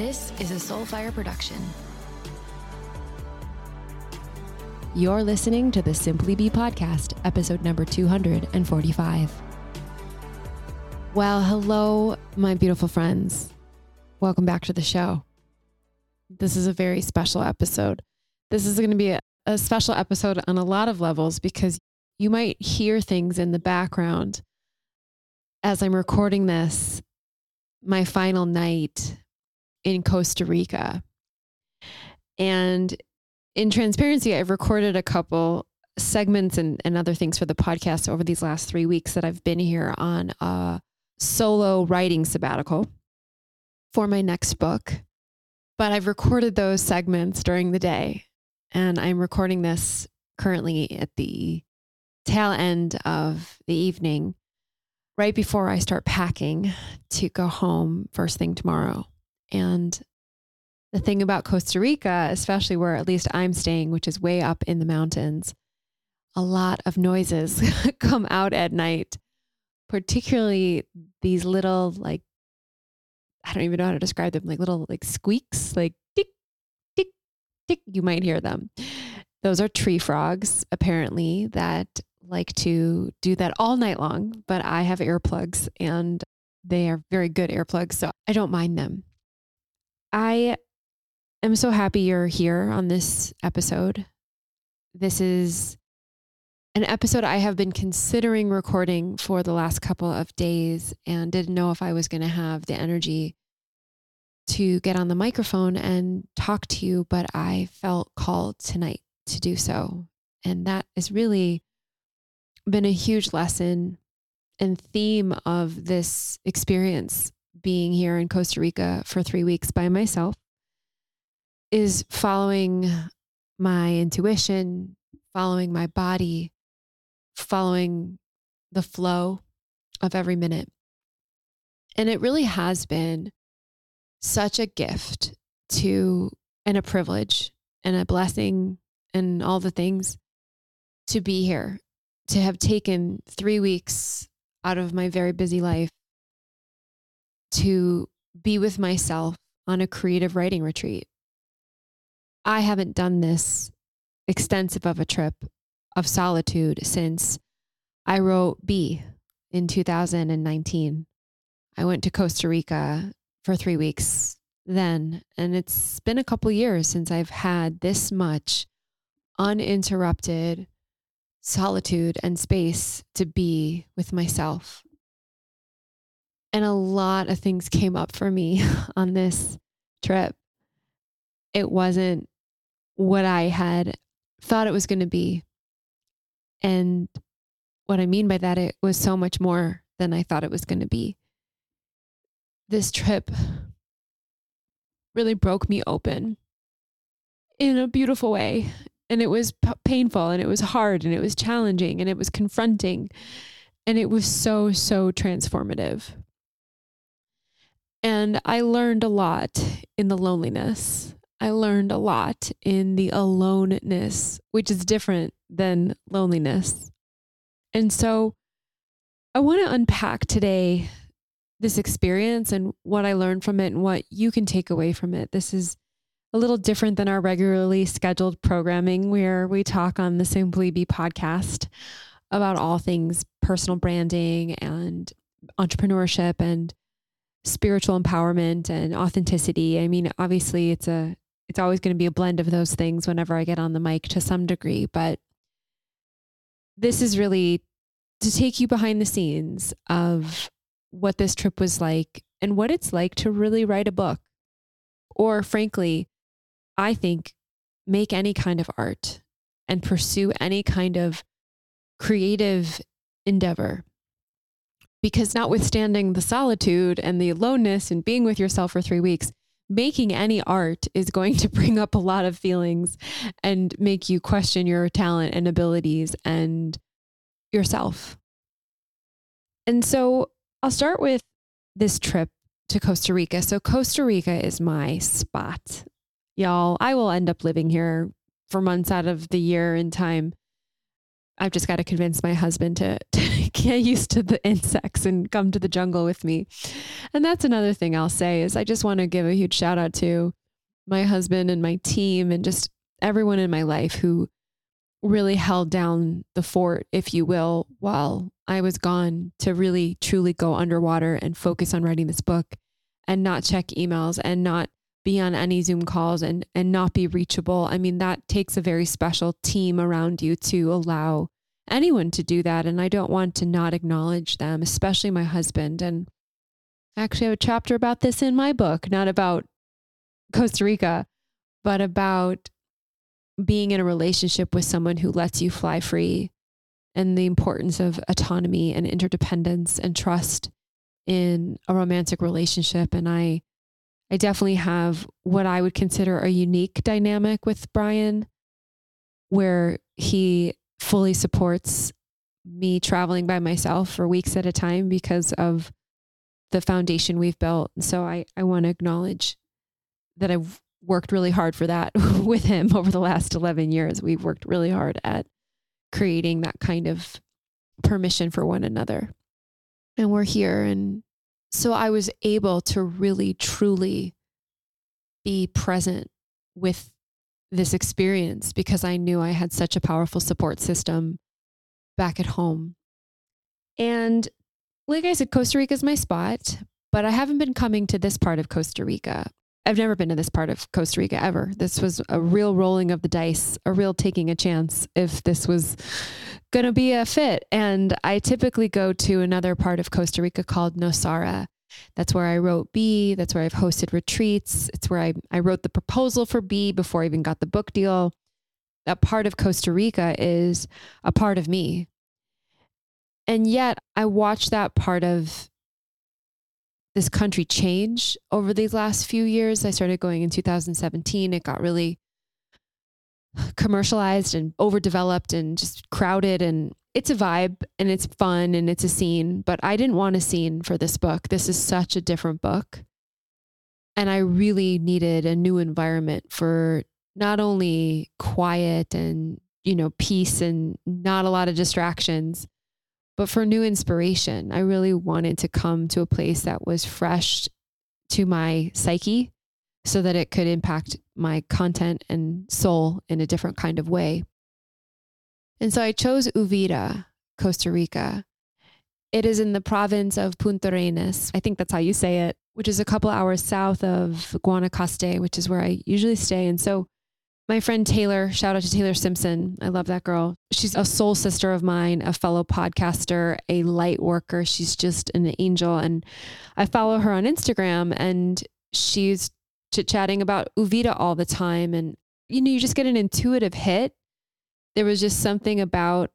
This is a Soulfire production. You're listening to the SimplyBe podcast, episode number 245. Well, hello, my beautiful friends. Welcome back to the show. This is a very special episode. This is going to be a, a special episode on a lot of levels because you might hear things in the background as I'm recording this, my final night in Costa Rica. And in transparency, I've recorded a couple segments and, and other things for the podcast over these last three weeks that I've been here on a solo writing sabbatical for my next book. But I've recorded those segments during the day. And I'm recording this currently at the tail end of the evening, right before I start packing to go home first thing tomorrow. And the thing about Costa Rica, especially where at least I'm staying, which is way up in the mountains, a lot of noises come out at night, particularly these little, like, I don't even know how to describe them, like little, like squeaks, like tick, tick, tick. You might hear them. Those are tree frogs, apparently, that like to do that all night long, but I have earplugs and they are very good earplugs. So I don't mind them. I am so happy you're here on this episode. This is an episode I have been considering recording for the last couple of days and didn't know if I was going to have the energy to get on the microphone and talk to you, but I felt called tonight to do so. And that has really been a huge lesson and theme of this experience being here in Costa Rica for three weeks by myself is following my intuition, following my body, following the flow of every minute. And it really has been such a gift to and a privilege and a blessing and all the things to be here, to have taken three weeks out of my very busy life to be with myself on a creative writing retreat. I haven't done this extensive of a trip of solitude since I wrote Be in 2019. I went to Costa Rica for three weeks then, and it's been a couple years since I've had this much uninterrupted solitude and space to be with myself and a lot of things came up for me on this trip. It wasn't what I had thought it was going to be. And what I mean by that, it was so much more than I thought it was going to be. This trip really broke me open in a beautiful way. And it was p- painful and it was hard and it was challenging and it was confronting. And it was so, so transformative. And I learned a lot in the loneliness. I learned a lot in the aloneness, which is different than loneliness. And so I want to unpack today this experience and what I learned from it and what you can take away from it. This is a little different than our regularly scheduled programming where we talk on the SimplyBe podcast about all things personal branding and entrepreneurship and spiritual empowerment and authenticity. I mean, obviously it's a it's always going to be a blend of those things whenever I get on the mic to some degree, but this is really to take you behind the scenes of what this trip was like and what it's like to really write a book. Or frankly, I think make any kind of art and pursue any kind of creative endeavor because, notwithstanding the solitude and the aloneness and being with yourself for three weeks, making any art is going to bring up a lot of feelings and make you question your talent and abilities and yourself. And so I'll start with this trip to Costa Rica. So, Costa Rica is my spot. Y'all, I will end up living here for months out of the year in time. I've just got to convince my husband to, to get used to the insects and come to the jungle with me. and that's another thing I'll say is I just want to give a huge shout out to my husband and my team and just everyone in my life who really held down the fort, if you will, while I was gone to really truly go underwater and focus on writing this book and not check emails and not be on any Zoom calls and and not be reachable. I mean, that takes a very special team around you to allow anyone to do that. And I don't want to not acknowledge them, especially my husband. And I actually have a chapter about this in my book, not about Costa Rica, but about being in a relationship with someone who lets you fly free and the importance of autonomy and interdependence and trust in a romantic relationship. And I, I definitely have what I would consider a unique dynamic with Brian, where he fully supports me traveling by myself for weeks at a time because of the foundation we've built. So I, I want to acknowledge that I've worked really hard for that with him over the last 11 years. We've worked really hard at creating that kind of permission for one another. And we're here. And so I was able to really, truly be present with this experience because I knew I had such a powerful support system back at home. And like I said, Costa Rica is my spot, but I haven't been coming to this part of Costa Rica. I've never been to this part of Costa Rica ever. This was a real rolling of the dice, a real taking a chance if this was going to be a fit. And I typically go to another part of Costa Rica called Nosara. That's where I wrote Be. That's where I've hosted retreats. It's where I, I wrote the proposal for Be before I even got the book deal. That part of Costa Rica is a part of me. And yet I watched that part of this country change over these last few years. I started going in 2017. It got really commercialized and overdeveloped and just crowded and it's a vibe and it's fun and it's a scene, but I didn't want a scene for this book. This is such a different book. And I really needed a new environment for not only quiet and, you know, peace and not a lot of distractions, but for new inspiration. I really wanted to come to a place that was fresh to my psyche so that it could impact my content and soul in a different kind of way. And so I chose Uvita, Costa Rica. It is in the province of Puntarenas. I think that's how you say it, which is a couple hours south of Guanacaste, which is where I usually stay. And so my friend Taylor, shout out to Taylor Simpson. I love that girl. She's a soul sister of mine, a fellow podcaster, a light worker. She's just an angel. And I follow her on Instagram and she's chit chatting about Uvita all the time. And, you know, you just get an intuitive hit. There was just something about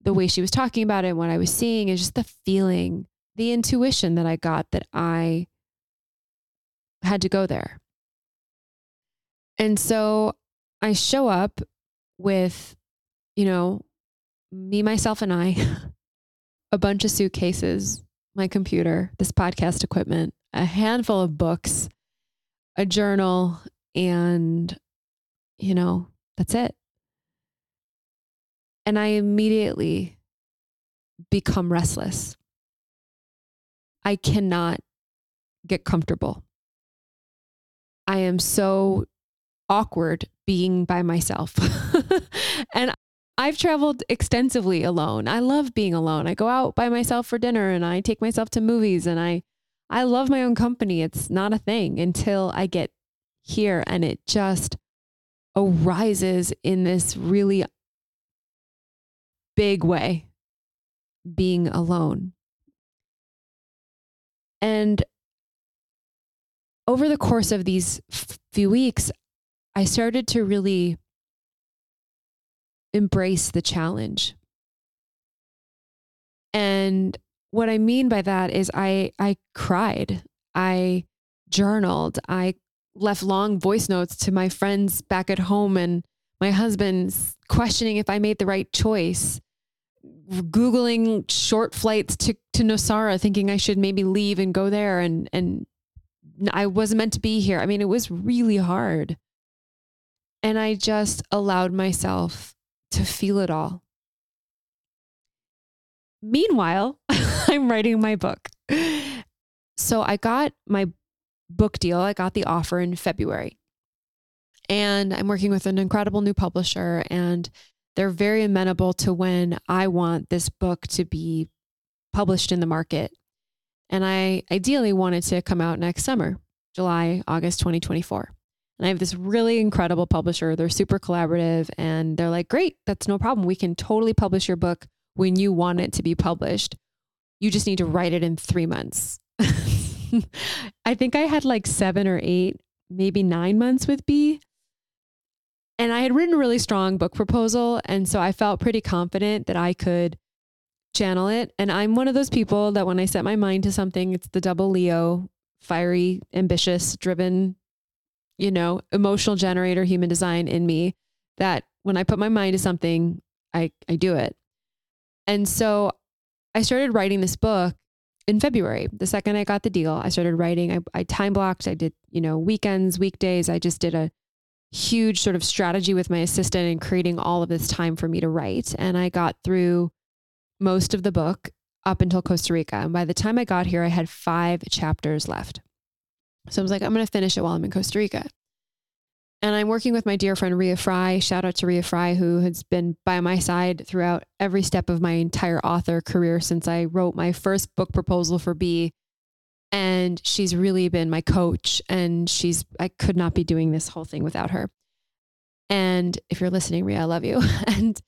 the way she was talking about it and what I was seeing and just the feeling, the intuition that I got that I had to go there. And so I show up with, you know, me, myself, and I, a bunch of suitcases, my computer, this podcast equipment, a handful of books, a journal, and, you know, that's it. And I immediately become restless. I cannot get comfortable. I am so awkward being by myself. and I've traveled extensively alone. I love being alone. I go out by myself for dinner and I take myself to movies and I I love my own company. It's not a thing until I get here and it just arises in this really big way being alone. And over the course of these few weeks, I started to really embrace the challenge. And what I mean by that is I I cried. I journaled. I left long voice notes to my friends back at home and my husband's questioning if I made the right choice. Googling short flights to, to Nosara, thinking I should maybe leave and go there and and I wasn't meant to be here. I mean, it was really hard. And I just allowed myself to feel it all. Meanwhile, I'm writing my book. So I got my book deal, I got the offer in February. And I'm working with an incredible new publisher, and they're very amenable to when I want this book to be published in the market. And I ideally wanted to come out next summer, July, August 2024. And I have this really incredible publisher. They're super collaborative and they're like, great, that's no problem. We can totally publish your book when you want it to be published. You just need to write it in three months. I think I had like seven or eight, maybe nine months with Be. And I had written a really strong book proposal. And so I felt pretty confident that I could channel it. And I'm one of those people that when I set my mind to something, it's the double Leo, fiery, ambitious, driven, you know, emotional generator, human design in me that when I put my mind to something, I, I do it. And so I started writing this book in February. The second I got the deal, I started writing. I, I time blocked. I did, you know, weekends, weekdays. I just did a huge sort of strategy with my assistant and creating all of this time for me to write. And I got through most of the book up until Costa Rica. And by the time I got here, I had five chapters left. So I was like, I'm going to finish it while I'm in Costa Rica. And I'm working with my dear friend Rea Frey. Shout out to Rea Frey, who has been by my side throughout every step of my entire author career since I wrote my first book proposal for Be. And she's really been my coach. And she's, I could not be doing this whole thing without her. And if you're listening, Rea, I love you. and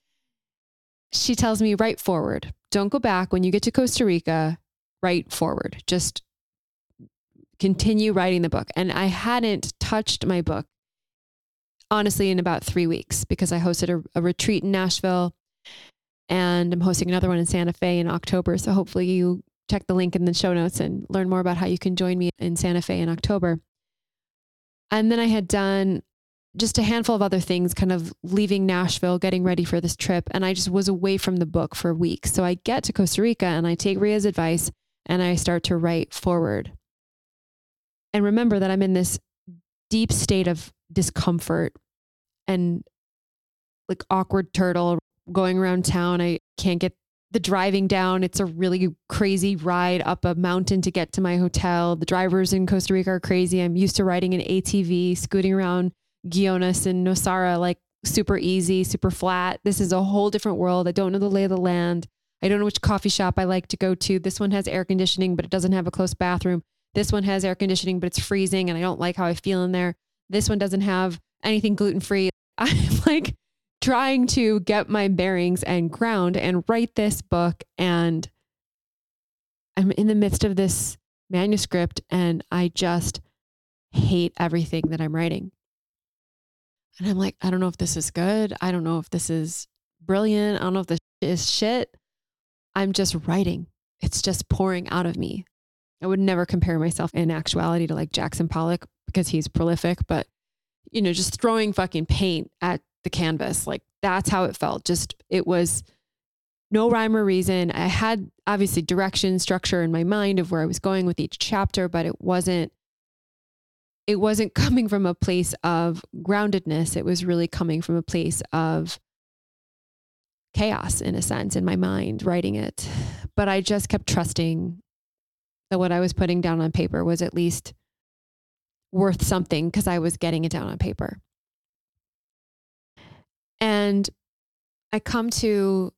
she tells me, write forward. Don't go back. When you get to Costa Rica, write forward. Just continue writing the book. And I hadn't touched my book honestly in about three weeks because I hosted a, a retreat in Nashville and I'm hosting another one in Santa Fe in October. So hopefully you check the link in the show notes and learn more about how you can join me in Santa Fe in October. And then I had done just a handful of other things, kind of leaving Nashville, getting ready for this trip. And I just was away from the book for weeks. So I get to Costa Rica and I take Rea's advice and I start to write forward. And remember that I'm in this deep state of discomfort and like awkward turtle going around town. I can't get the driving down. It's a really crazy ride up a mountain to get to my hotel. The drivers in Costa Rica are crazy. I'm used to riding an ATV, scooting around Guiones and Nosara, like super easy, super flat. This is a whole different world. I don't know the lay of the land. I don't know which coffee shop I like to go to. This one has air conditioning, but it doesn't have a close bathroom. This one has air conditioning, but it's freezing and I don't like how I feel in there. This one doesn't have anything gluten free. I'm like trying to get my bearings and ground and write this book. And I'm in the midst of this manuscript and I just hate everything that I'm writing. And I'm like, I don't know if this is good. I don't know if this is brilliant. I don't know if this is shit. I'm just writing. It's just pouring out of me. I would never compare myself in actuality to like Jackson Pollock because he's prolific, but you know, just throwing fucking paint at the canvas. Like that's how it felt. Just it was no rhyme or reason. I had obviously direction, structure in my mind of where I was going with each chapter, but it wasn't it wasn't coming from a place of groundedness. It was really coming from a place of chaos in a sense in my mind writing it. But I just kept trusting that what I was putting down on paper was at least worth something because I was getting it down on paper. And I come to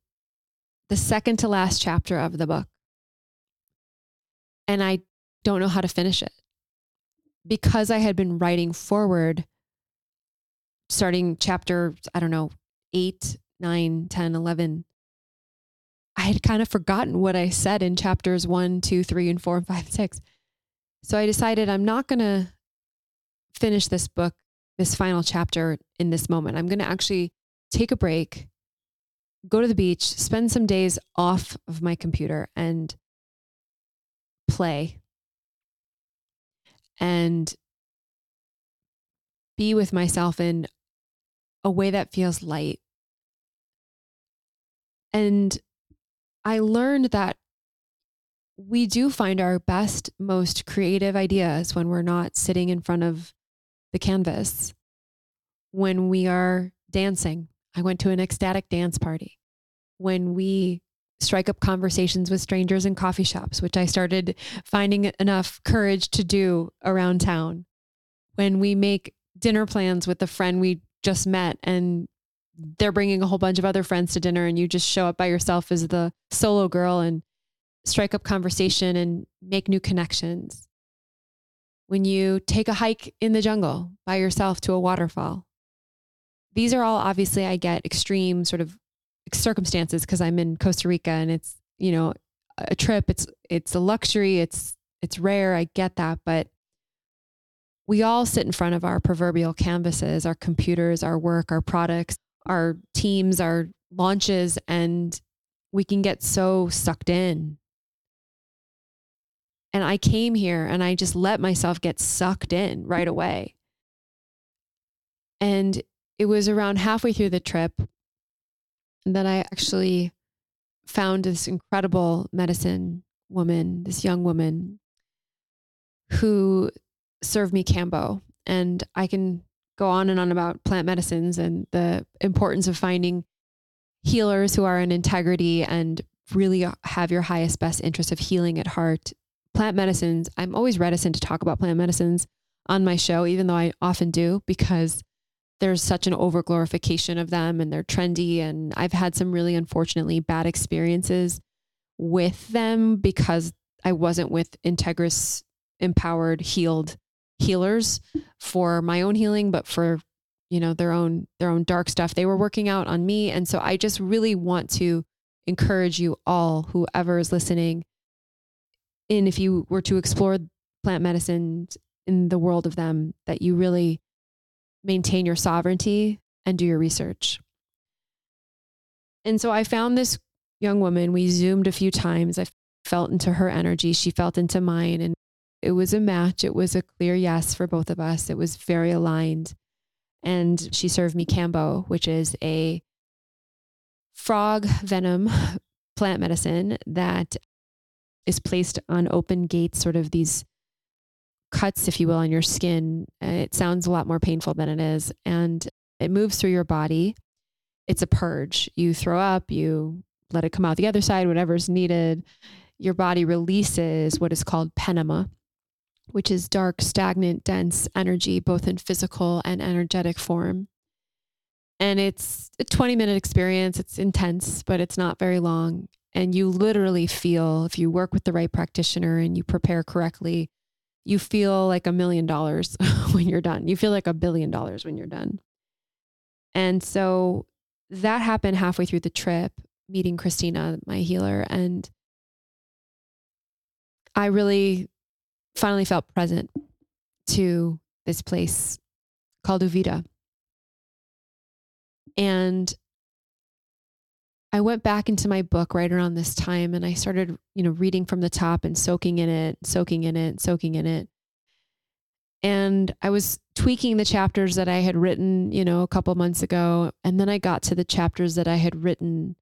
the second to last chapter of the book. And I don't know how to finish it because I had been writing forward, starting chapter, I don't know, eight, nine, 10, 11. I had kind of forgotten what I said in chapters one, two, three, and four, and five, and six. So I decided I'm not going to finish this book, this final chapter in this moment. I'm going to actually take a break, go to the beach, spend some days off of my computer and play and be with myself in a way that feels light. And I learned that we do find our best, most creative ideas when we're not sitting in front of the canvas, when we are dancing. I went to an ecstatic dance party. When we strike up conversations with strangers in coffee shops, which I started finding enough courage to do around town. When we make dinner plans with a friend we just met and they're bringing a whole bunch of other friends to dinner and you just show up by yourself as the solo girl and strike up conversation and make new connections. When you take a hike in the jungle by yourself to a waterfall. These are all obviously I get extreme sort of circumstances because I'm in Costa Rica and it's, you know, a trip, it's it's a luxury, it's it's rare, I get that, but we all sit in front of our proverbial canvases, our computers, our work, our products, our teams, our launches, and we can get so sucked in. And I came here and I just let myself get sucked in right away. And it was around halfway through the trip that I actually found this incredible medicine woman, this young woman who served me Kambo. And I can go on and on about plant medicines and the importance of finding healers who are in integrity and really have your highest best interest of healing at heart. Plant medicines, I'm always reticent to talk about plant medicines on my show, even though I often do, because there's such an overglorification of them and they're trendy. And I've had some really unfortunately bad experiences with them because I wasn't with Integrous, empowered, healed healers for my own healing, but for you know their own their own dark stuff. They were working out on me. And so i just really want to encourage you all whoever is listening in if you were to explore plant medicines in the world of them that you really maintain your sovereignty and do your research. And so i found this young woman. We zoomed a few times. I felt into her energy. She felt into mine. And it was a match. It was a clear yes for both of us. It was very aligned. And she served me Kambo, which is a frog venom plant medicine that is placed on open gates, sort of these cuts, if you will, on your skin. It sounds a lot more painful than it is. And it moves through your body. It's a purge. You throw up, you let it come out the other side, whatever's needed. Your body releases what is called panema, which is dark, stagnant, dense energy, both in physical and energetic form. And it's a 20 minute experience. It's intense, but it's not very long. And you literally feel, if you work with the right practitioner and you prepare correctly, you feel like a million dollars when you're done. You feel like a billion dollars when you're done. And so that happened halfway through the trip, meeting Christina, my healer. And I really finally felt present to this place called Uvita. And I went back into my book right around this time and I started, you know, reading from the top and soaking in it, soaking in it, soaking in it. And I was tweaking the chapters that I had written, you know, a couple months ago. And then I got to the chapters that I had written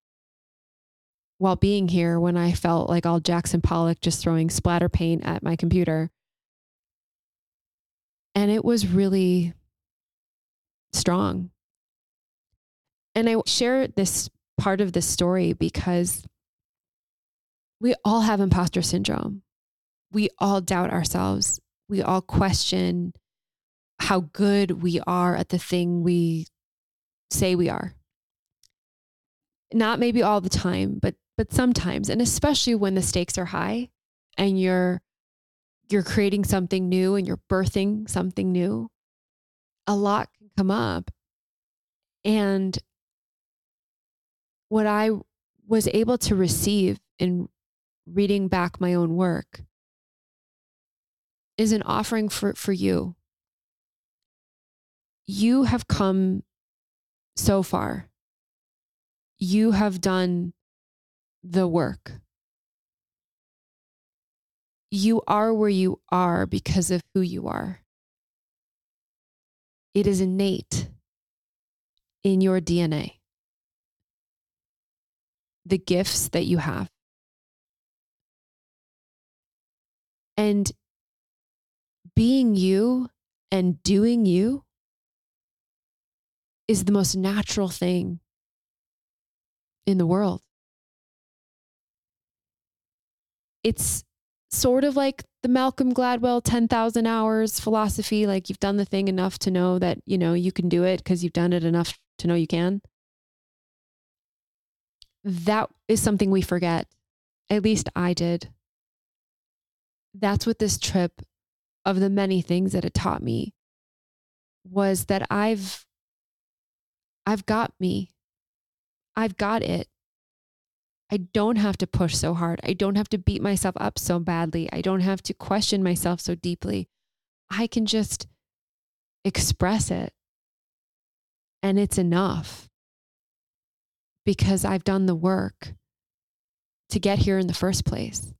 while being here when I felt like all Jackson Pollock just throwing splatter paint at my computer. And it was really strong. And I share this part of this story because we all have imposter syndrome. We all doubt ourselves. We all question how good we are at the thing we say we are. Not maybe all the time, but but sometimes and especially when the stakes are high and you're you're creating something new and you're birthing something new a lot can come up. And what i was able to receive in reading back my own work is an offering for, for you. You have come so far. You have done the work. You are where you are because of who you are. It is innate in your DNA. The gifts that you have. And being you and doing you is the most natural thing in the world it's sort of like the Malcolm Gladwell 10,000 hours philosophy. Like you've done the thing enough to know that, you know, you can do it because you've done it enough to know you can. That is something we forget. At least I did. That's what this trip of the many things that it taught me was that I've I've got me. I've got it. I don't have to push so hard. I don't have to beat myself up so badly. I don't have to question myself so deeply. I can just express it. And it's enough because I've done the work to get here in the first place.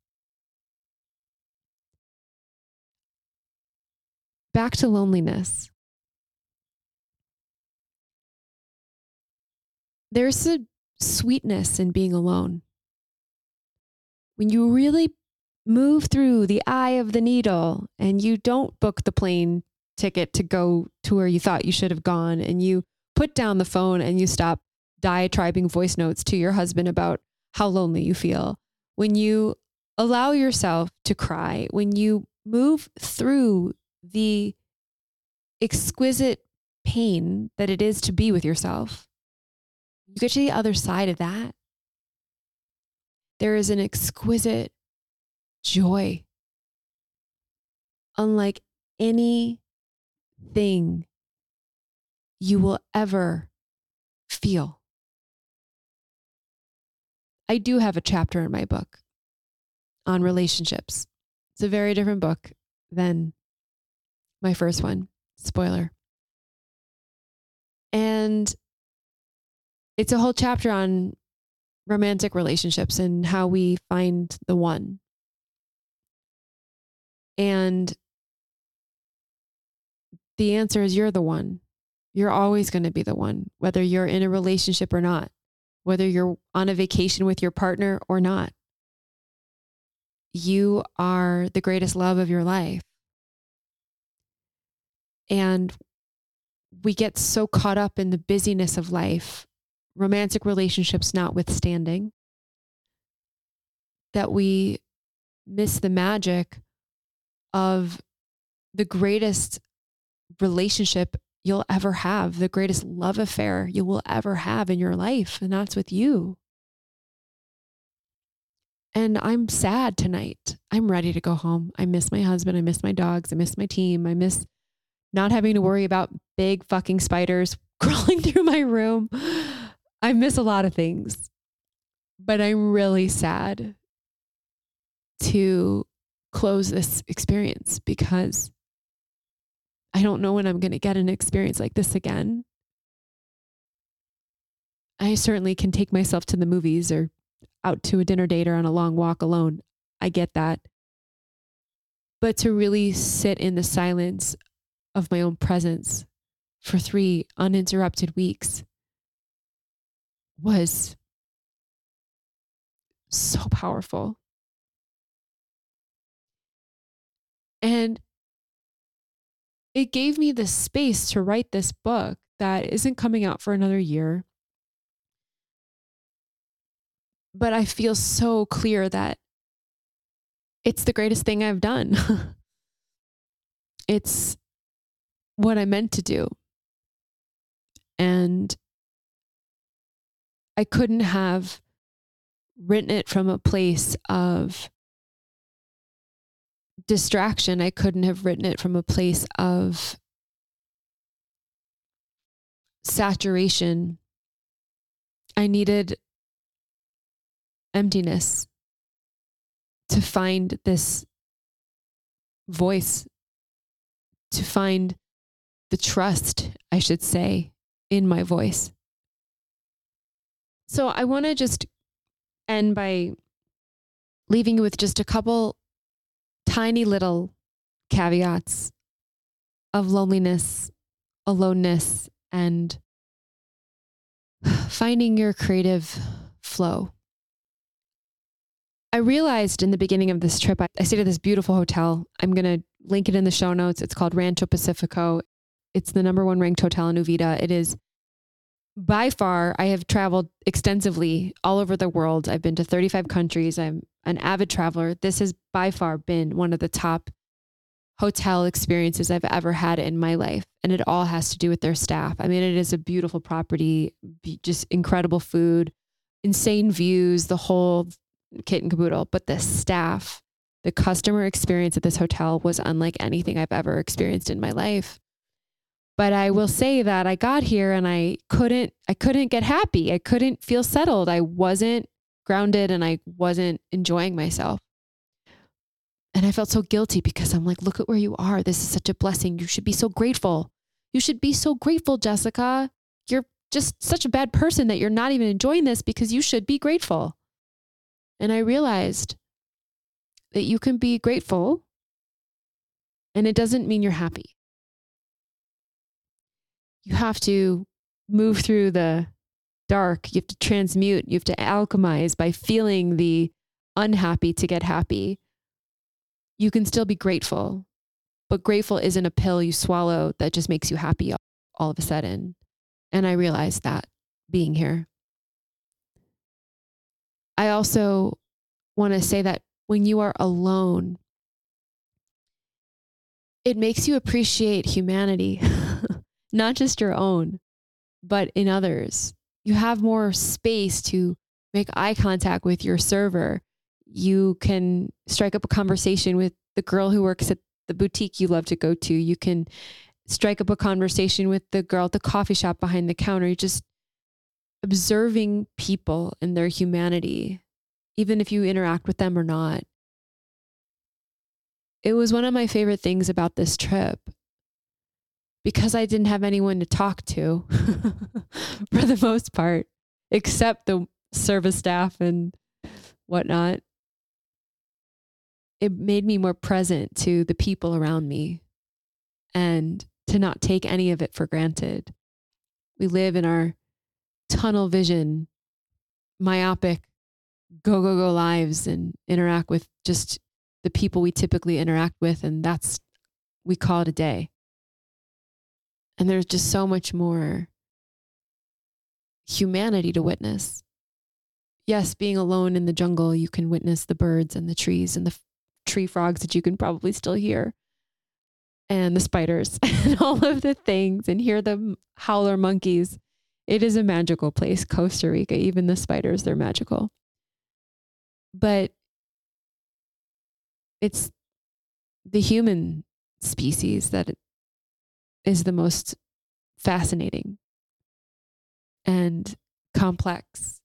Back to loneliness. There's a sweetness in being alone. When you really move through the eye of the needle and you don't book the plane ticket to go to where you thought you should have gone and you put down the phone and you stop diatribing voice notes to your husband about how lonely you feel. When you allow yourself to cry, when you move through the exquisite pain that it is to be with yourself, you get to the other side of that. There is an exquisite joy, unlike anything you will ever feel. I do have a chapter in my book on relationships. It's a very different book than my first one. Spoiler. And it's a whole chapter on romantic relationships and how we find the one. And the answer is you're the one. You're always going to be the one, whether you're in a relationship or not, whether you're on a vacation with your partner or not. You are the greatest love of your life. And we get so caught up in the busyness of life romantic relationships notwithstanding, that we miss the magic of the greatest relationship you'll ever have, the greatest love affair you will ever have in your life, and that's with you. And I'm sad tonight. I'm ready to go home. I miss my husband. I miss my dogs. I miss my team. I miss not having to worry about big fucking spiders crawling through my room. I miss a lot of things, but I'm really sad to close this experience because I don't know when I'm going to get an experience like this again. I certainly can take myself to the movies or out to a dinner date or on a long walk alone. I get that. But to really sit in the silence of my own presence for three uninterrupted weeks was so powerful. And it gave me the space to write this book that isn't coming out for another year. But I feel so clear that it's the greatest thing I've done. it's what I meant to do. And I couldn't have written it from a place of distraction. I couldn't have written it from a place of saturation. I needed emptiness to find this voice, to find the trust, I should say, in my voice. So I want to just end by leaving you with just a couple tiny little caveats of loneliness, aloneness, and finding your creative flow. I realized in the beginning of this trip, I, I stayed at this beautiful hotel. I'm going to link it in the show notes. It's called Rancho Pacifico. It's the number one ranked hotel in Uvita. It is by far, I have traveled extensively all over the world. I've been to 35 countries. I'm an avid traveler, this has by far been one of the top hotel experiences I've ever had in my life. And it all has to do with their staff. I mean, it is a beautiful property, just incredible food, insane views, the whole kit and caboodle. But the staff, the customer experience at this hotel was unlike anything I've ever experienced in my life. But I will say that I got here and I couldn't I couldn't get happy. I couldn't feel settled. I wasn't grounded and I wasn't enjoying myself. And I felt so guilty because I'm like, look at where you are. This is such a blessing. You should be so grateful. You should be so grateful, Jessica. You're just such a bad person that you're not even enjoying this because you should be grateful. And I realized that you can be grateful and it doesn't mean you're happy. You have to move through the dark. You have to transmute. You have to alchemize by feeling the unhappy to get happy you can still be grateful, but grateful isn't a pill you swallow that just makes you happy all of a sudden. And I realized that being here. I also want to say that when you are alone, it makes you appreciate humanity, not just your own, but in others. You have more space to make eye contact with your server you can strike up a conversation with the girl who works at the boutique you love to go to. You can strike up a conversation with the girl at the coffee shop behind the counter. You're just observing people and their humanity, even if you interact with them or not. It was one of my favorite things about this trip because I didn't have anyone to talk to for the most part, except the service staff and whatnot it made me more present to the people around me and to not take any of it for granted. We live in our tunnel vision, myopic, go, go, go lives and interact with just the people we typically interact with. And that's, we call it a day. And there's just so much more humanity to witness. Yes, being alone in the jungle, you can witness the birds and the trees and the tree frogs that you can probably still hear and the spiders and all of the things and hear the howler monkeys. It is a magical place, Costa Rica. Even the spiders, they're magical. But it's the human species that is the most fascinating and complex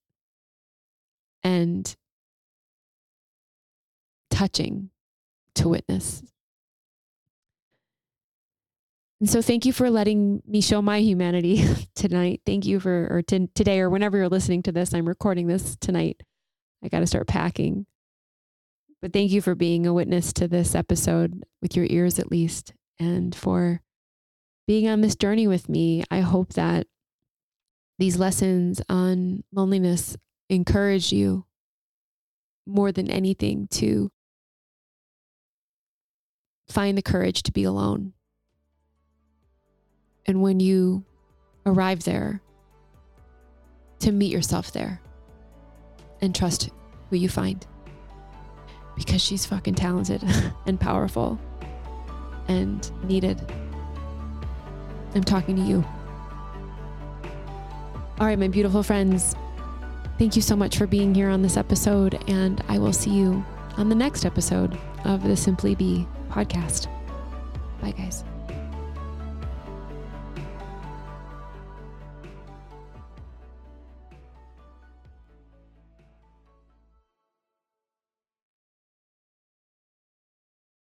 and touching to witness. And so thank you for letting me show my humanity tonight. Thank you for, or t- today, or whenever you're listening to this, I'm recording this tonight. I got to start packing. But thank you for being a witness to this episode with your ears at least, and for being on this journey with me. I hope that these lessons on loneliness encourage you more than anything to find the courage to be alone. And when you arrive there, to meet yourself there and trust who you find. Because she's fucking talented and powerful and needed. I'm talking to you. All right, my beautiful friends, thank you so much for being here on this episode, and I will see you on the next episode of the SimplyBe podcast. Bye, guys.